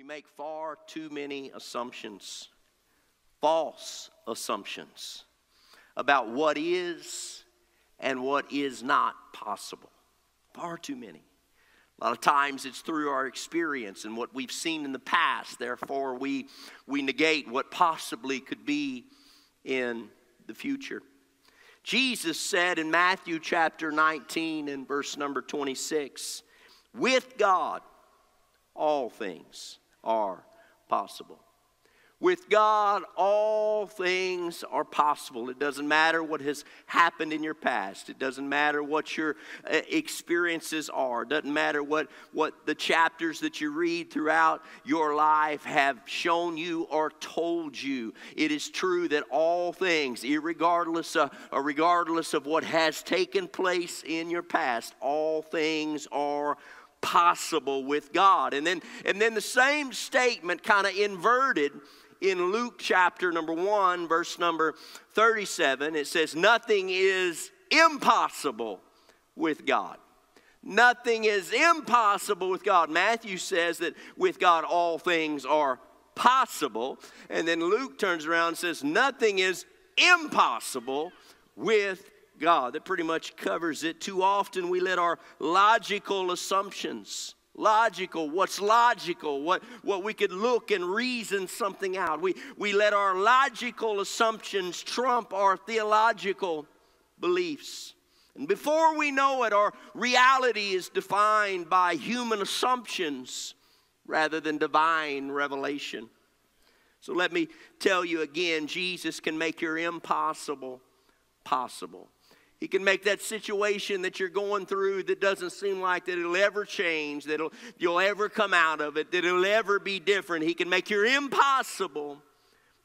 We make far too many assumptions, false assumptions, about what is and what is not possible. Far too many. A lot of times it's through our experience and what we've seen in the past. Therefore, we, we negate what possibly could be in the future. Jesus said in Matthew chapter 19 and verse number 26 with God, all things are possible. With God, all things are possible. It doesn't matter what has happened in your past. It doesn't matter what your uh, experiences are. It doesn't matter what, what the chapters that you read throughout your life have shown you or told you. It is true that all things, regardless of, regardless of what has taken place in your past, all things are possible with God. And then, and then the same statement kind of inverted in Luke chapter number 1, verse number 37, it says, Nothing is impossible with God. Nothing is impossible with God. Matthew says that with God all things are possible. And then Luke turns around and says, Nothing is impossible with God. That pretty much covers it. Too often we let our logical assumptions logical, what's logical, what, what we could look and reason something out. We, we let our logical assumptions trump our theological beliefs. And before we know it, our reality is defined by human assumptions rather than divine revelation. So let me tell you again Jesus can make your impossible possible. He can make that situation that you're going through that doesn't seem like that it'll ever change, that you'll ever come out of it, that it'll ever be different. He can make your impossible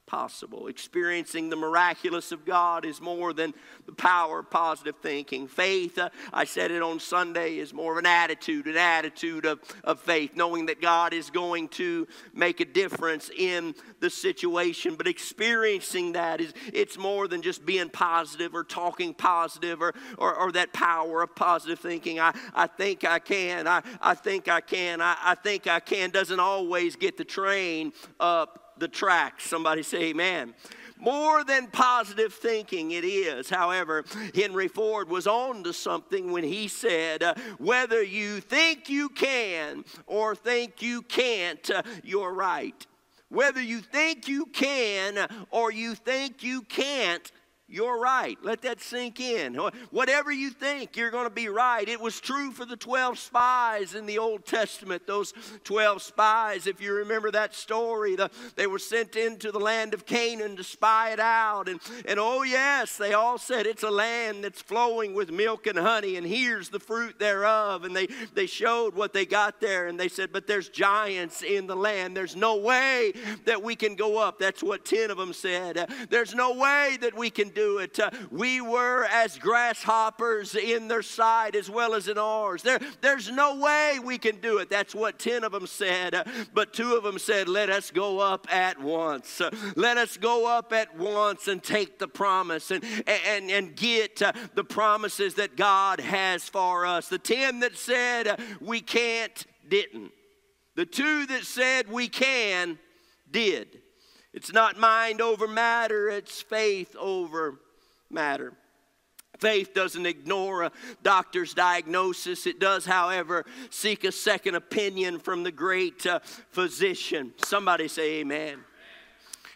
possible. Experiencing the miraculous of God is more than the power of positive thinking. Faith, uh, I said it on Sunday, is more of an attitude, an attitude of, of faith, knowing that God is going to make a difference in the situation. But experiencing that is it's more than just being positive or talking positive or, or, or that power of positive thinking. I, I think I can, I, I think I can, I, I think I can doesn't always get the train up the tracks. Somebody say amen. More than positive thinking, it is. However, Henry Ford was on to something when he said, uh, Whether you think you can or think you can't, uh, you're right. Whether you think you can or you think you can't, you're right. Let that sink in. Whatever you think, you're going to be right. It was true for the 12 spies in the Old Testament. Those 12 spies, if you remember that story, the, they were sent into the land of Canaan to spy it out. And, and oh, yes, they all said it's a land that's flowing with milk and honey, and here's the fruit thereof. And they, they showed what they got there, and they said, But there's giants in the land. There's no way that we can go up. That's what 10 of them said. There's no way that we can do it. Uh, we were as grasshoppers in their sight as well as in ours. There, there's no way we can do it. That's what 10 of them said. Uh, but two of them said, Let us go up at once. Uh, let us go up at once and take the promise and, and, and get uh, the promises that God has for us. The 10 that said, We can't, didn't. The two that said, We can, did. It's not mind over matter, it's faith over matter. Faith doesn't ignore a doctor's diagnosis. It does, however, seek a second opinion from the great uh, physician. Somebody say, Amen.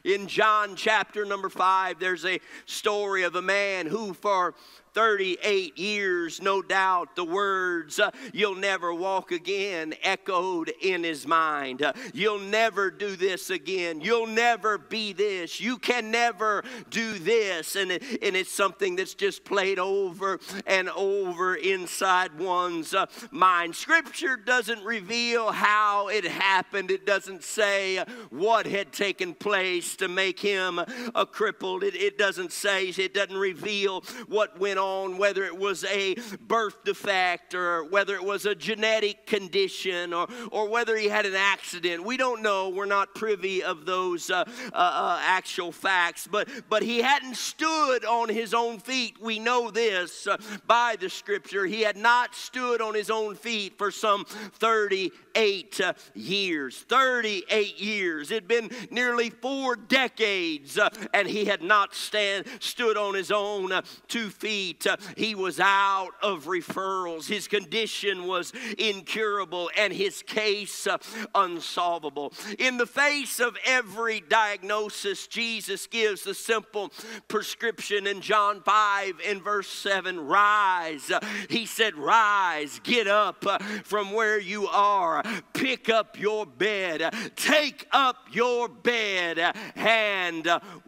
In John chapter number five, there's a story of a man who, for 38 years, no doubt, the words, uh, You'll never walk again, echoed in his mind. Uh, You'll never do this again. You'll never be this. You can never do this. And, it, and it's something that's just played over and over inside one's uh, mind. Scripture doesn't reveal how it happened, it doesn't say what had taken place to make him a crippled. It, it doesn't say, it doesn't reveal what went went on, whether it was a birth defect or whether it was a genetic condition or, or whether he had an accident. We don't know. We're not privy of those uh, uh, uh, actual facts. But, but he hadn't stood on his own feet. We know this uh, by the scripture. He had not stood on his own feet for some 38 uh, years. 38 years. It'd been nearly four decades, uh, and he had not stand, stood on his own two feet. Uh, he was out of referrals. His condition was incurable, and his case uh, unsolvable. In the face of every diagnosis, Jesus gives the simple prescription in John 5 in verse 7 Rise. Uh, he said, Rise, get up from where you are, pick up your bed, take up your bed, and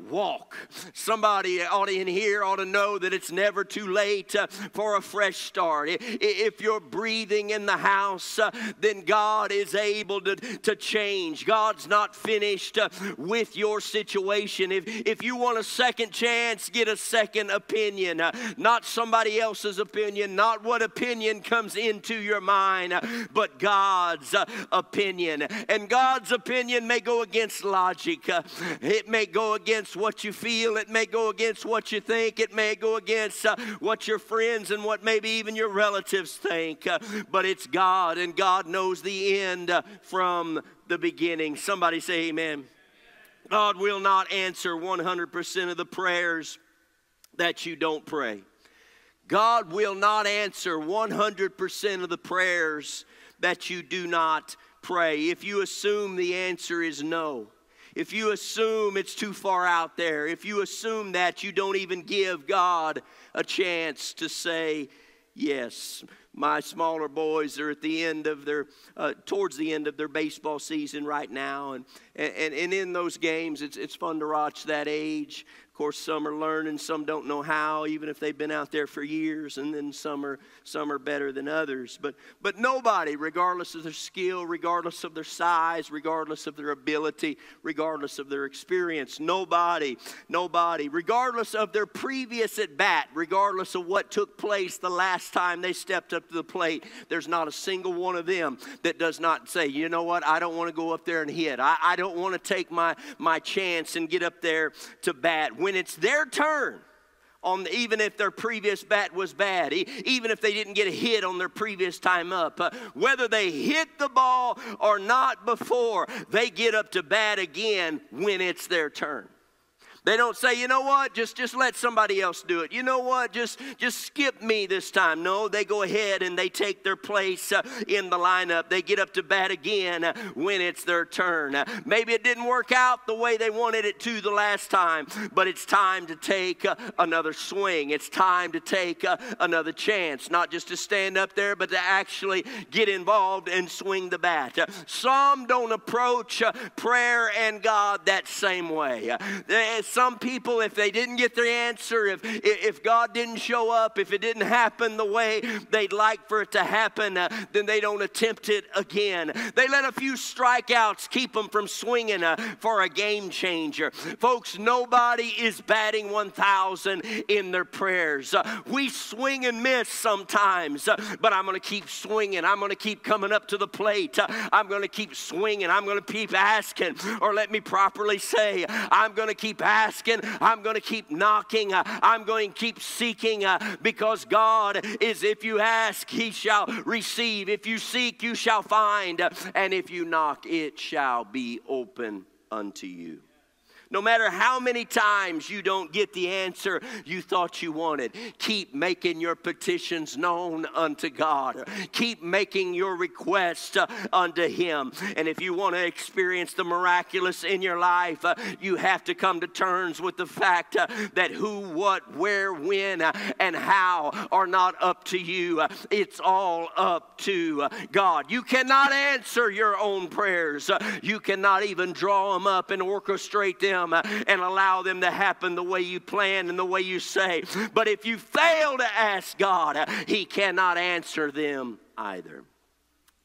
walk. Somebody ought in here ought to know that it's never too late uh, for a fresh start. If you're breathing in the house, uh, then God is able to, to change. God's not finished uh, with your situation. If, if you want a second chance, get a second opinion. Not somebody else's opinion, not what opinion comes into your mind, but God's opinion. And God's opinion may go against logic, it may go against what you feel, it may go against what you think, it may go against what your friends and what maybe even your relatives think, uh, but it's God, and God knows the end uh, from the beginning. Somebody say, Amen. God will not answer 100% of the prayers that you don't pray. God will not answer 100% of the prayers that you do not pray. If you assume the answer is no, if you assume it's too far out there, if you assume that you don't even give God a chance to say yes. My smaller boys are at the end of their uh, towards the end of their baseball season right now and, and, and in those games it's, it's fun to watch that age course, some are learning, some don't know how, even if they've been out there for years, and then some are some are better than others. But but nobody, regardless of their skill, regardless of their size, regardless of their ability, regardless of their experience, nobody, nobody, regardless of their previous at bat, regardless of what took place the last time they stepped up to the plate, there's not a single one of them that does not say, you know what, I don't want to go up there and hit. I, I don't want to take my my chance and get up there to bat. When it's their turn, on the, even if their previous bat was bad, even if they didn't get a hit on their previous time up, uh, whether they hit the ball or not before, they get up to bat again when it's their turn. They don't say, you know what, just, just let somebody else do it. You know what, just, just skip me this time. No, they go ahead and they take their place uh, in the lineup. They get up to bat again uh, when it's their turn. Uh, maybe it didn't work out the way they wanted it to the last time, but it's time to take another swing. It's time to take another chance, not just to stand up there, but to actually get involved and swing the bat. Some don't approach prayer and God that same way some people, if they didn't get their answer, if, if God didn't show up, if it didn't happen the way they'd like for it to happen, uh, then they don't attempt it again. They let a few strikeouts keep them from swinging uh, for a game changer. Folks, nobody is batting 1,000 in their prayers. Uh, we swing and miss sometimes, uh, but I'm going to keep swinging. I'm going to keep coming up to the plate. Uh, I'm going to keep swinging. I'm going to keep asking, or let me properly say, I'm going to keep asking asking. I'm going to keep knocking. Uh, I'm going to keep seeking uh, because God is, if you ask, He shall receive. If you seek, you shall find. And if you knock, it shall be open unto you. No matter how many times you don't get the answer you thought you wanted, keep making your petitions known unto God. Keep making your requests uh, unto Him. And if you want to experience the miraculous in your life, uh, you have to come to terms with the fact uh, that who, what, where, when, and how are not up to you. It's all up to God. You cannot answer your own prayers, you cannot even draw them up and orchestrate them them and allow them to happen the way you plan and the way you say. But if you fail to ask God, He cannot answer them either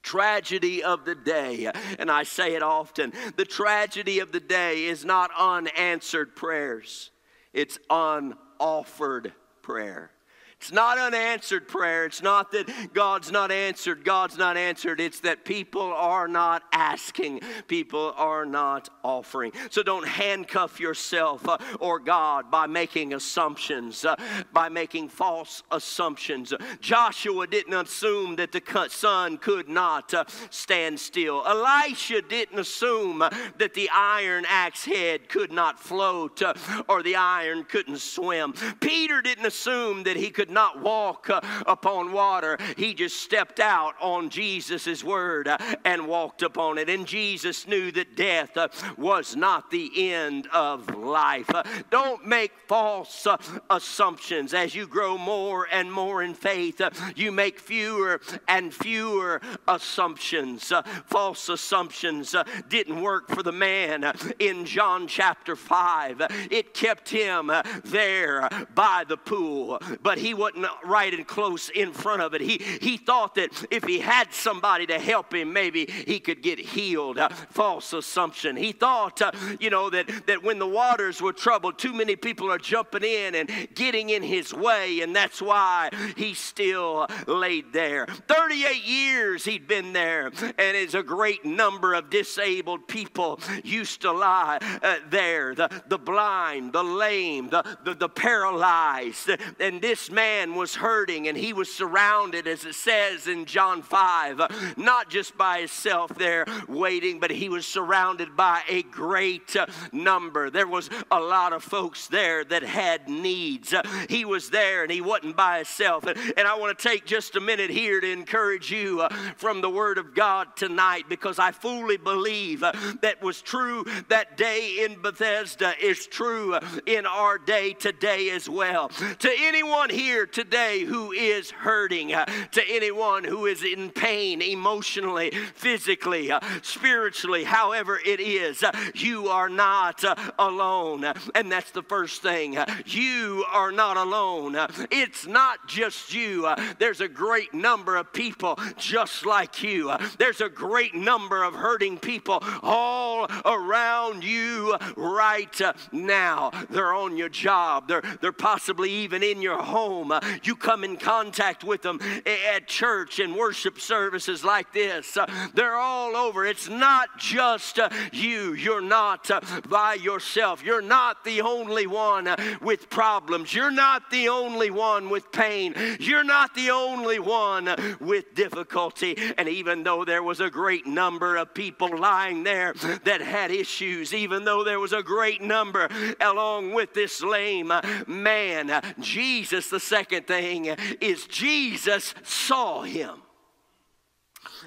tragedy of the day, and I say it often the tragedy of the day is not unanswered prayers, it's unoffered prayer. It's not unanswered prayer. It's not that God's not answered. God's not answered. It's that people are not asking. People are not offering. So don't handcuff yourself uh, or God by making assumptions, uh, by making false assumptions. Joshua didn't assume that the sun could not uh, stand still. Elisha didn't assume that the iron axe head could not float or the iron couldn't swim. Peter didn't assume that he could not walk uh, upon water. He just stepped out on Jesus' word uh, and walked upon it. And Jesus knew that death uh, was not the end of life. Uh, don't make false uh, assumptions. As you grow more and more in faith, uh, you make fewer and fewer assumptions. False assumptions didn't work for the man in John chapter 5. It kept him there by the pool, but he wasn't right and close in front of it. He, he thought that if he had somebody to help him, maybe he could get healed. Uh, false assumption. He thought, uh, you know, that, that when the waters were troubled, too many people are jumping in and getting in his way, and that's why he still laid there. 38 years he'd been there, and it's a great number of disabled people used to lie uh, there the, the blind, the lame, the, the, the paralyzed. And this man was hurting and he was surrounded, as it says in John 5, not just by himself there waiting, but he was surrounded by a great number. There was a lot of folks there that had needs. He was there and he wasn't by himself. And I want to take just a minute here to encourage you uh, from the Word of God tonight because I fully believe uh, that was true that day in Bethesda is true in our day today as well. To anyone here today who is hurting, uh, to anyone who is in pain emotionally, physically, uh, spiritually, however it is, uh, you are not uh, alone. And that's the first thing. You are not alone. It's not just you, there's a great number of people just like you. There's a great number of hurting people all around you right now. They're on your job, they're, they're possibly even in your home. Uh, you come in contact with them at church and worship services like this. Uh, they're all over. It's not just uh, you. You're not by yourself. You're not the only one with problems. You're not the only one with pain. You're not the only one with difficulty. And even though there was a great number of people lying there that had issues, even though there was a great number along with this lame man, Jesus, the second thing is Jesus saw him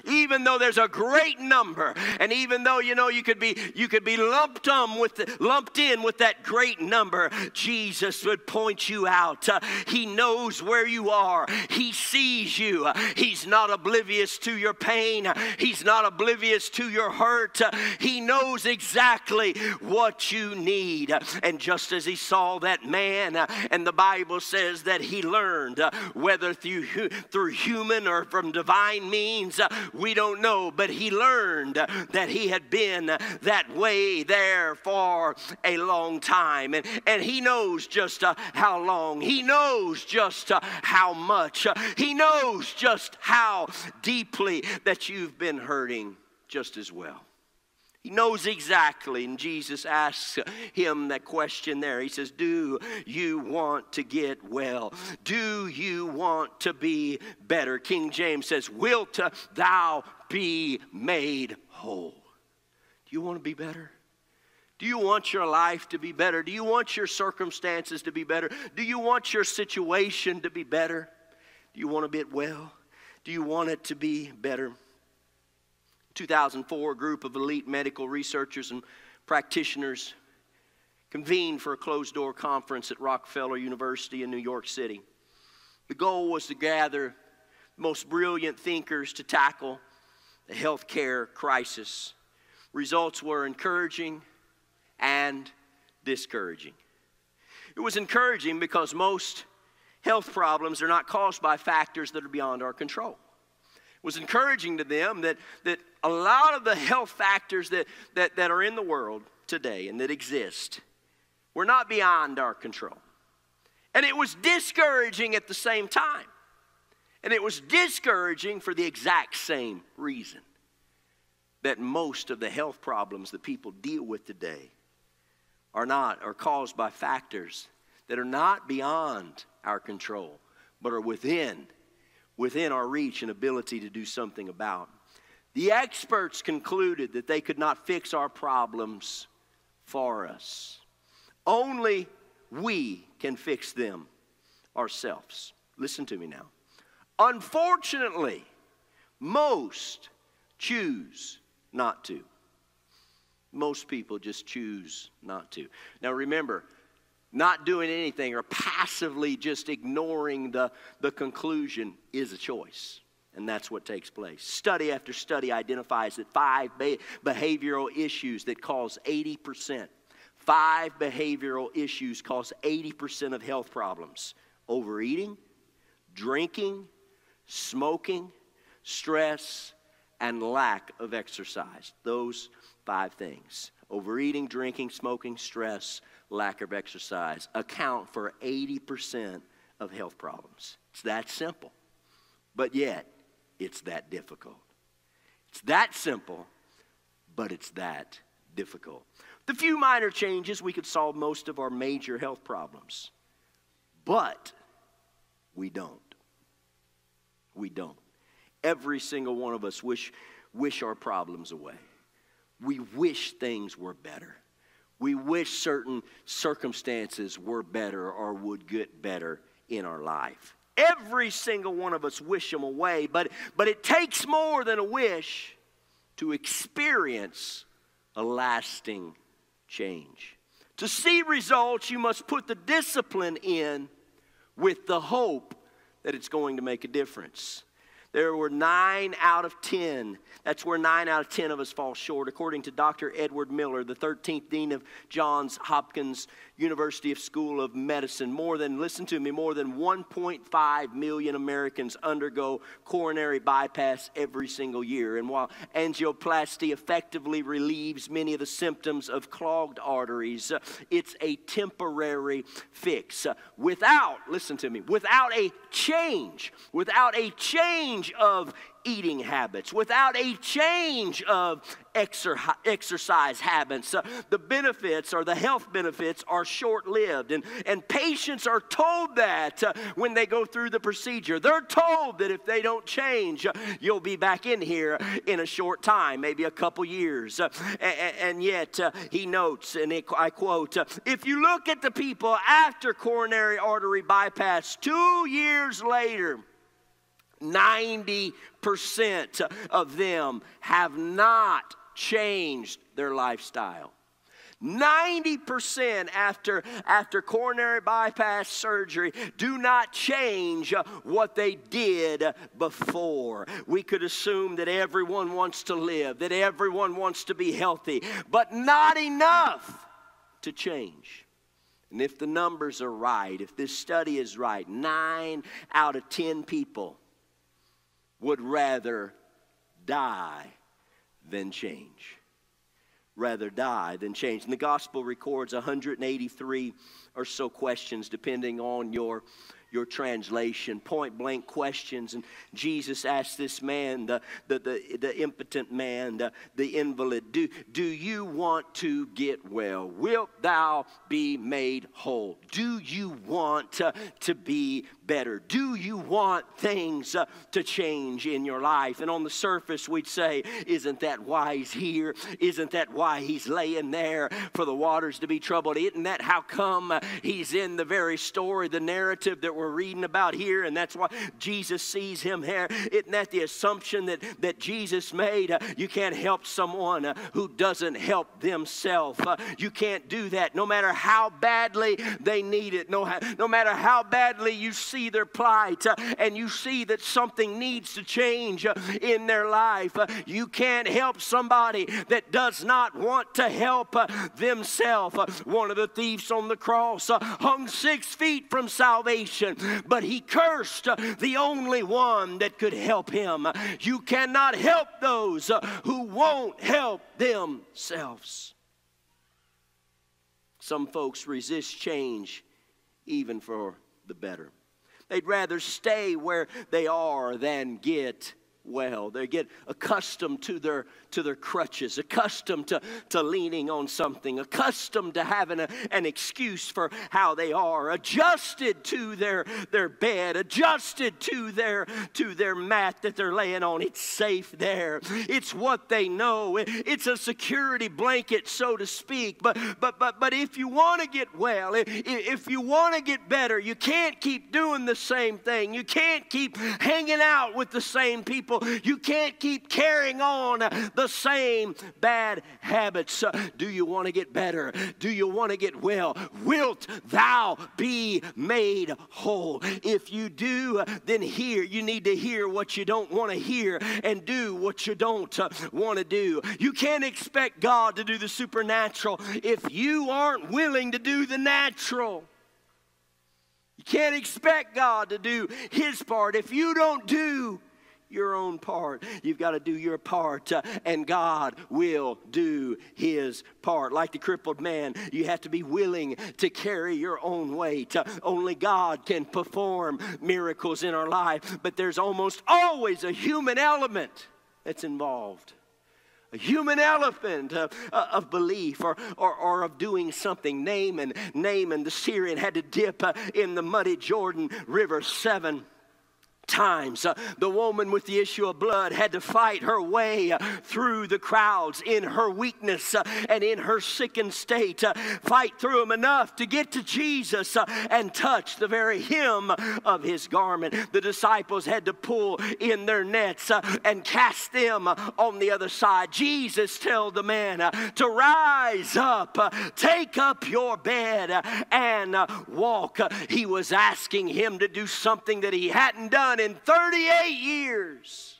even though there's a great number, and even though you know you could be you could be lumped on with the, lumped in with that great number, Jesus would point you out. Uh, he knows where you are. He sees you. He's not oblivious to your pain. He's not oblivious to your hurt. He knows exactly what you need. And just as he saw that man, uh, and the Bible says that he learned uh, whether through through human or from divine means, uh, we don't know, but he learned that he had been that way there for a long time. And, and he knows just uh, how long, he knows just uh, how much, he knows just how deeply that you've been hurting just as well. He knows exactly, and Jesus asks him that question there. He says, Do you want to get well? Do you want to be better? King James says, Wilt thou be made whole? Do you want to be better? Do you want your life to be better? Do you want your circumstances to be better? Do you want your situation to be better? Do you want to get well? Do you want it to be better? 2004, a group of elite medical researchers and practitioners convened for a closed door conference at Rockefeller University in New York City. The goal was to gather the most brilliant thinkers to tackle the healthcare crisis. Results were encouraging and discouraging. It was encouraging because most health problems are not caused by factors that are beyond our control was encouraging to them that, that a lot of the health factors that, that, that are in the world today and that exist were not beyond our control. And it was discouraging at the same time. And it was discouraging for the exact same reason that most of the health problems that people deal with today are not are caused by factors that are not beyond our control but are within within our reach and ability to do something about the experts concluded that they could not fix our problems for us only we can fix them ourselves listen to me now unfortunately most choose not to. Most people just choose not to. Now remember, not doing anything or passively just ignoring the, the conclusion is a choice. And that's what takes place. Study after study identifies that five behavioral issues that cause 80%, five behavioral issues cause 80% of health problems overeating, drinking, smoking, stress, and lack of exercise. Those five things overeating, drinking, smoking, stress, lack of exercise account for 80% of health problems. It's that simple. But yet, it's that difficult. It's that simple, but it's that difficult. The few minor changes, we could solve most of our major health problems. But we don't. We don't. Every single one of us wish, wish our problems away. We wish things were better. We wish certain circumstances were better or would get better in our life. Every single one of us wish them away, but, but it takes more than a wish to experience a lasting change. To see results, you must put the discipline in with the hope that it's going to make a difference. There were nine out of ten. That's where nine out of ten of us fall short, according to Dr. Edward Miller, the 13th Dean of Johns Hopkins University of School of Medicine. More than, listen to me, more than 1.5 million Americans undergo coronary bypass every single year. And while angioplasty effectively relieves many of the symptoms of clogged arteries, it's a temporary fix. Without, listen to me, without a change, without a change of eating habits, without a change of exercise habits, uh, the benefits or the health benefits are short lived. And, and patients are told that uh, when they go through the procedure. They're told that if they don't change, uh, you'll be back in here in a short time, maybe a couple years. Uh, and, and, yet, uh, he notes, and it, I quote, uh, if you look at the people after coronary artery bypass two years later, 90% of them have not changed their lifestyle. 90% after, after coronary bypass surgery do not change what they did before. We could assume that everyone wants to live, that everyone wants to be healthy, but not enough to change. And if the numbers are right, if this study is right, nine out of 10 people would rather die than change. Rather die than change. And the gospel records 183 or so questions, depending on your your translation, point blank questions. And Jesus asked this man, the, the, the, the impotent man, the, the invalid, do, do you want to get well? Wilt thou be made whole? Do you want uh, to be better? Do you want things uh, to change in your life? And on the surface, we'd say, Isn't that why he's here? Isn't that why he's laying there for the waters to be troubled? Isn't that how come uh, he's in the very story, the narrative that we're reading about here, and that's why Jesus sees him here. Isn't that the assumption that, that Jesus made? Uh, you can't help someone uh, who doesn't help themselves. Uh, you can't do that no matter how badly they need it, no, no matter how badly you see their plight uh, and you see that something needs to change uh, in their life. Uh, you can't help somebody that does not want to help themselves. one of the thieves on the cross hung six feet from salvation but he cursed the only one that could help him. You cannot help those who won't help themselves. Some folks resist change even for the better. They'd rather stay where they are than get well. They get accustomed to their, to their crutches, accustomed to, to leaning on something, accustomed to having a, an excuse for how they are, adjusted to their, their bed, adjusted to their, to their mat that they're laying on. It's safe there. It's what they know. It's a security blanket, so to speak. But, but, but, but if you want to get well, if, if you want to get better, you can't keep doing the same thing. You can't keep hanging out with the same people you can't keep carrying on the same bad habits. Do you want to get better? Do you want to get well? Wilt thou be made whole? If you do, then hear. You need to hear what you don't want to hear and do what you don't uh, want to do. You can't expect God to do the supernatural if you aren't willing to do the natural. You can't expect God to do His part if you don't do your own part. You've got to do your part, uh, and God will do his part. Like the crippled man, you have to be willing to carry your own weight. Uh, only God can perform miracles in our life, but there's almost always a human element that's involved. A human elephant uh, uh, of belief or, or, or, of doing something. Naaman, Naaman the Syrian had to dip uh, in the muddy Jordan River seven times. Uh, the woman with the issue of blood had to fight her way uh, through the crowds in her weakness uh, and in her sickened state, uh, fight through them enough to get to Jesus uh, and touch the very hem of his garment. The disciples had to pull in their nets uh, and cast them on the other side. Jesus told the man to rise up, take up your bed, and walk. He was asking him to do something that he hadn't done in 38 years.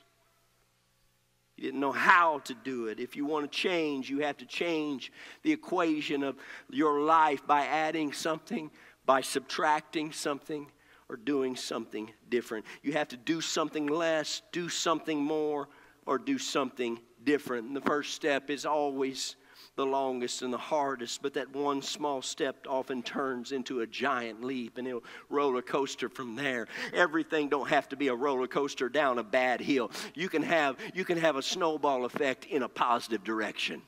He didn't know how to do it. If you want to change, you have to change the equation of your life by adding something, by subtracting something, or doing something different. You have to do something less, do something more, or do something different. And the first step is always the longest and the hardest, but that one small step often turns into a giant leap and a roller coaster from there. Everything don't have to be a roller coaster down a bad hill. You can have you can have a snowball effect in a positive direction.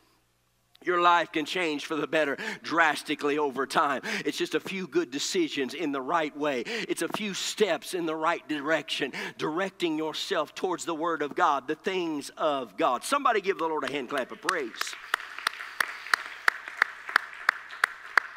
Your life can change for the better drastically over time. It's just a few good decisions in the right way. It's a few steps in the right direction, directing yourself towards the Word of God, the things of God. Somebody give the Lord a hand clap of praise.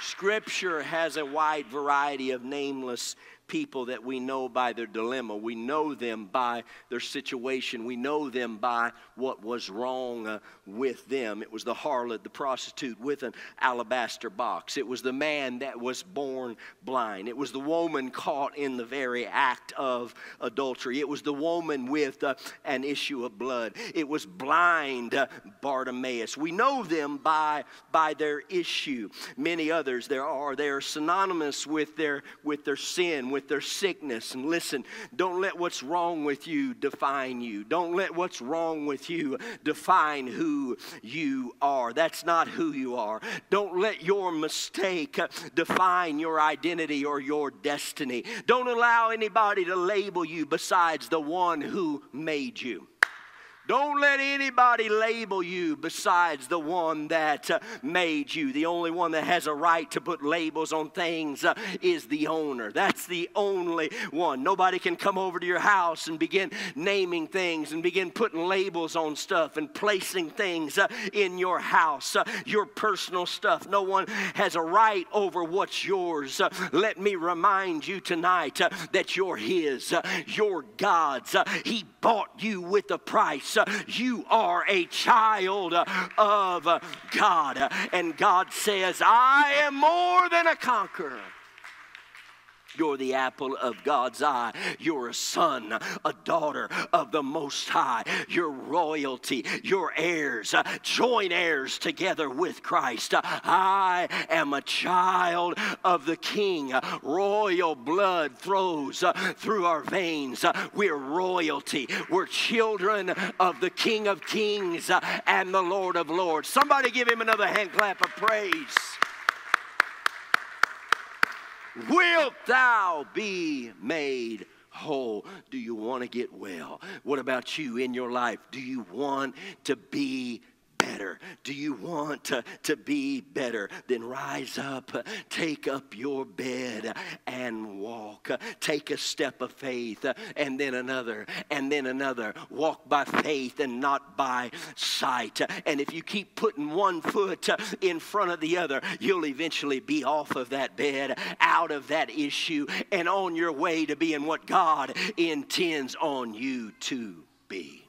Scripture has a wide variety of nameless people that we know by their dilemma. We know them by their situation. We know them by what was wrong uh, with them. It was the harlot, the prostitute with an alabaster box. It was the man that was born blind. It was the woman caught in the very act of adultery. It was the woman with uh, an issue of blood. It was blind uh, Bartimaeus. We know them by, by their issue. Many others there are. They are synonymous with their, with their sin with their sickness. And listen, don't let what's wrong with you define you. Don't let what's wrong with you define who you are. That's not who you are. Don't let your mistake define your identity or your destiny. Don't allow anybody to label you besides the one who made you. Don't let anybody label you besides the one that uh, made you. The only one that has a right to put labels on things uh, is the owner. That's the only one. Nobody can come over to your house and begin naming things and begin putting labels on stuff and placing things uh, in your house, uh, your personal stuff. No one has a right over what's yours. Uh, let me remind you tonight uh, that you're His, you're God's. he bought you with a price. Uh, you are a child uh, of uh, God. And God says, I am more than a conqueror. You're the apple of God's eye. You're a son, a daughter of the Most High. You're royalty. You're heirs, uh, joint heirs together with Christ. I am a child of the King. Royal blood flows uh, through our veins. We're royalty. We're children of the King of Kings uh, and the Lord of Lords. Somebody give him another hand clap of praise. Wilt thou be made whole? Do you want to get well? What about you in your life? Do you want to be better? Do you want to, to be better? Then rise up, take up your bed, and walk. Take a step of faith, and then another, and then another. Walk by faith and not by sight. And if you keep putting one foot in front of the other, you'll eventually be off of that bed, out of that issue, and on your way to being what God intends on you to be.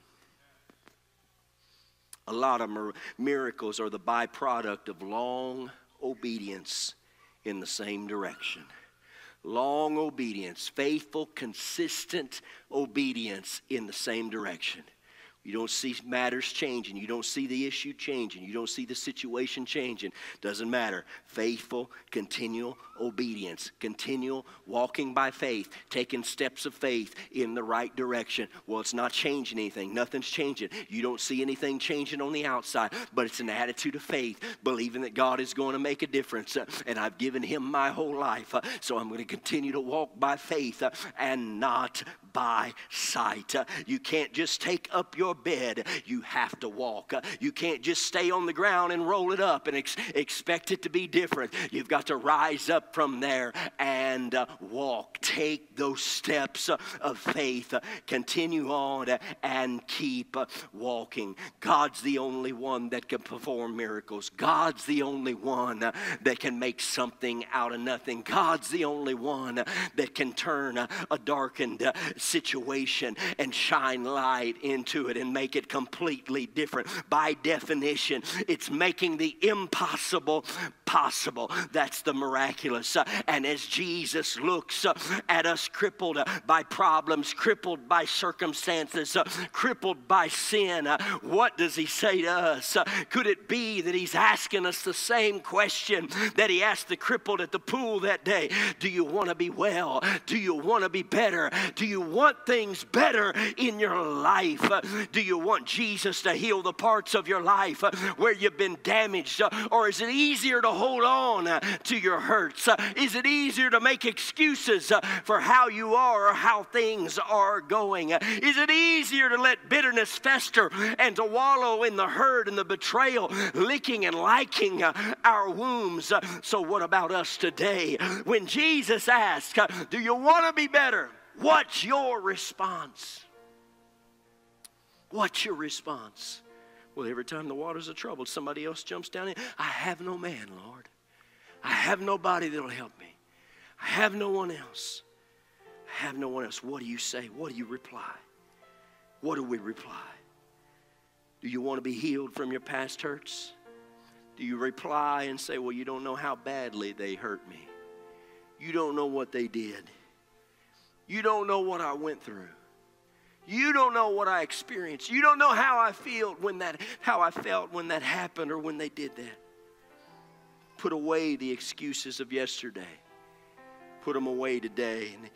A lot of miracles are the byproduct of long obedience in the same direction. Long obedience, faithful, consistent obedience in the same direction. You don't see matters changing. You don't see the issue changing. You don't see the situation changing. Doesn't matter. Faithful, continual obedience, continual walking by faith, taking steps of faith in the right direction. Well, it's not changing anything. Nothing's changing. You don't see anything changing on the outside, but it's an attitude of faith, believing that God is going to make a difference. Uh, and I've given Him my whole life, uh, so I'm going to continue to walk by faith uh, and not by sight. You can't just take up your bed, you have to walk. You can't just stay on the ground and roll it up and ex- expect it to be different. You've got to rise up from there and uh, walk. Take those steps of faith. Continue on and keep walking. God's the only one that can perform miracles. God's the only one that can make something out of nothing. God's the only one that can turn a darkened situation and shine light into it and make it completely different. By definition, it's making the impossible possible. That's the miraculous. And as Jesus looks at us crippled by problems, crippled by circumstances, crippled by sin, what does he say to us? Could it be that he's asking us the same question that he asked the crippled at the pool that day? Do you want to be well? Do you want to be better? Do you want things better in your life? Do you want Jesus to heal the parts of your life where you've been damaged? Or is it easier to hold on to your hurts? Is it easier to make excuses for how you are or how things are going? Is it easier to let bitterness fester and to wallow in the hurt and the betrayal, licking and liking our wombs? So, what about us today? When Jesus asks, Do you want to be better? What's your response? What's your response? Well, every time the waters are troubled, somebody else jumps down in. I have no man, Lord. I have nobody that'll help me. I have no one else. I have no one else. What do you say? What do you reply? What do we reply? Do you want to be healed from your past hurts? Do you reply and say, Well, you don't know how badly they hurt me? You don't know what they did. You don't know what I went through. You don't know what I experienced. You don't know how I feel when that how I felt when that happened or when they did that. Put away the excuses of yesterday. Put them away today. And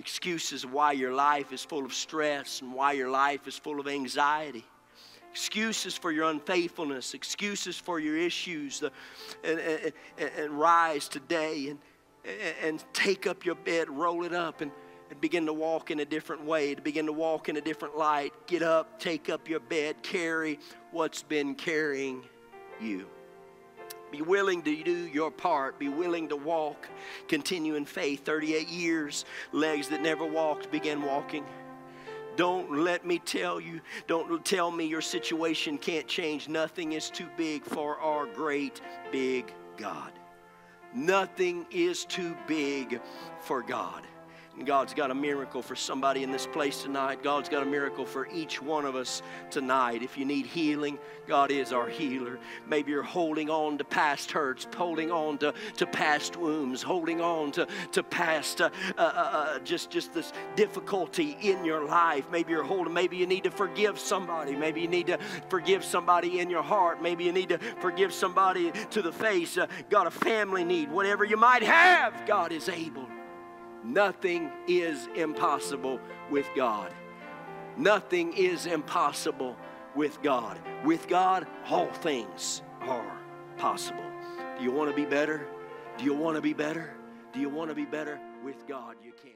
excuses why your life is full of stress and why your life is full of anxiety. Excuses for your unfaithfulness, excuses for your issues, uh, and, and, and, rise today and, and take up your bed, roll it up, and and begin to walk in a different way, to begin to walk in a different light. Get up, take up your bed, carry what's been carrying you. Be willing to do your part. Be willing to walk. Continue in faith. 38 years, legs that never walked began walking. Don't let me tell you, don't tell me your situation can't change. Nothing is too big for our great big God. Nothing is too big for God. God's got a miracle for somebody in this place tonight. God's got a miracle for each one of us tonight. If you need healing, God is our healer. Maybe you're holding on to past hurts, holding on to, to past wounds, holding on to, to past uh, uh, uh, uh, just, just this difficulty in your life. Maybe you're holding, maybe you need to forgive somebody. Maybe you need to forgive somebody in your heart. Maybe you need to forgive somebody to the face. Uh, got a family need. Whatever you might have, God is able. Nothing is impossible with God. Nothing is impossible with God. With God, all things are possible. Do you want to be better? Do you want to be better? Do you want to be better with God? You can.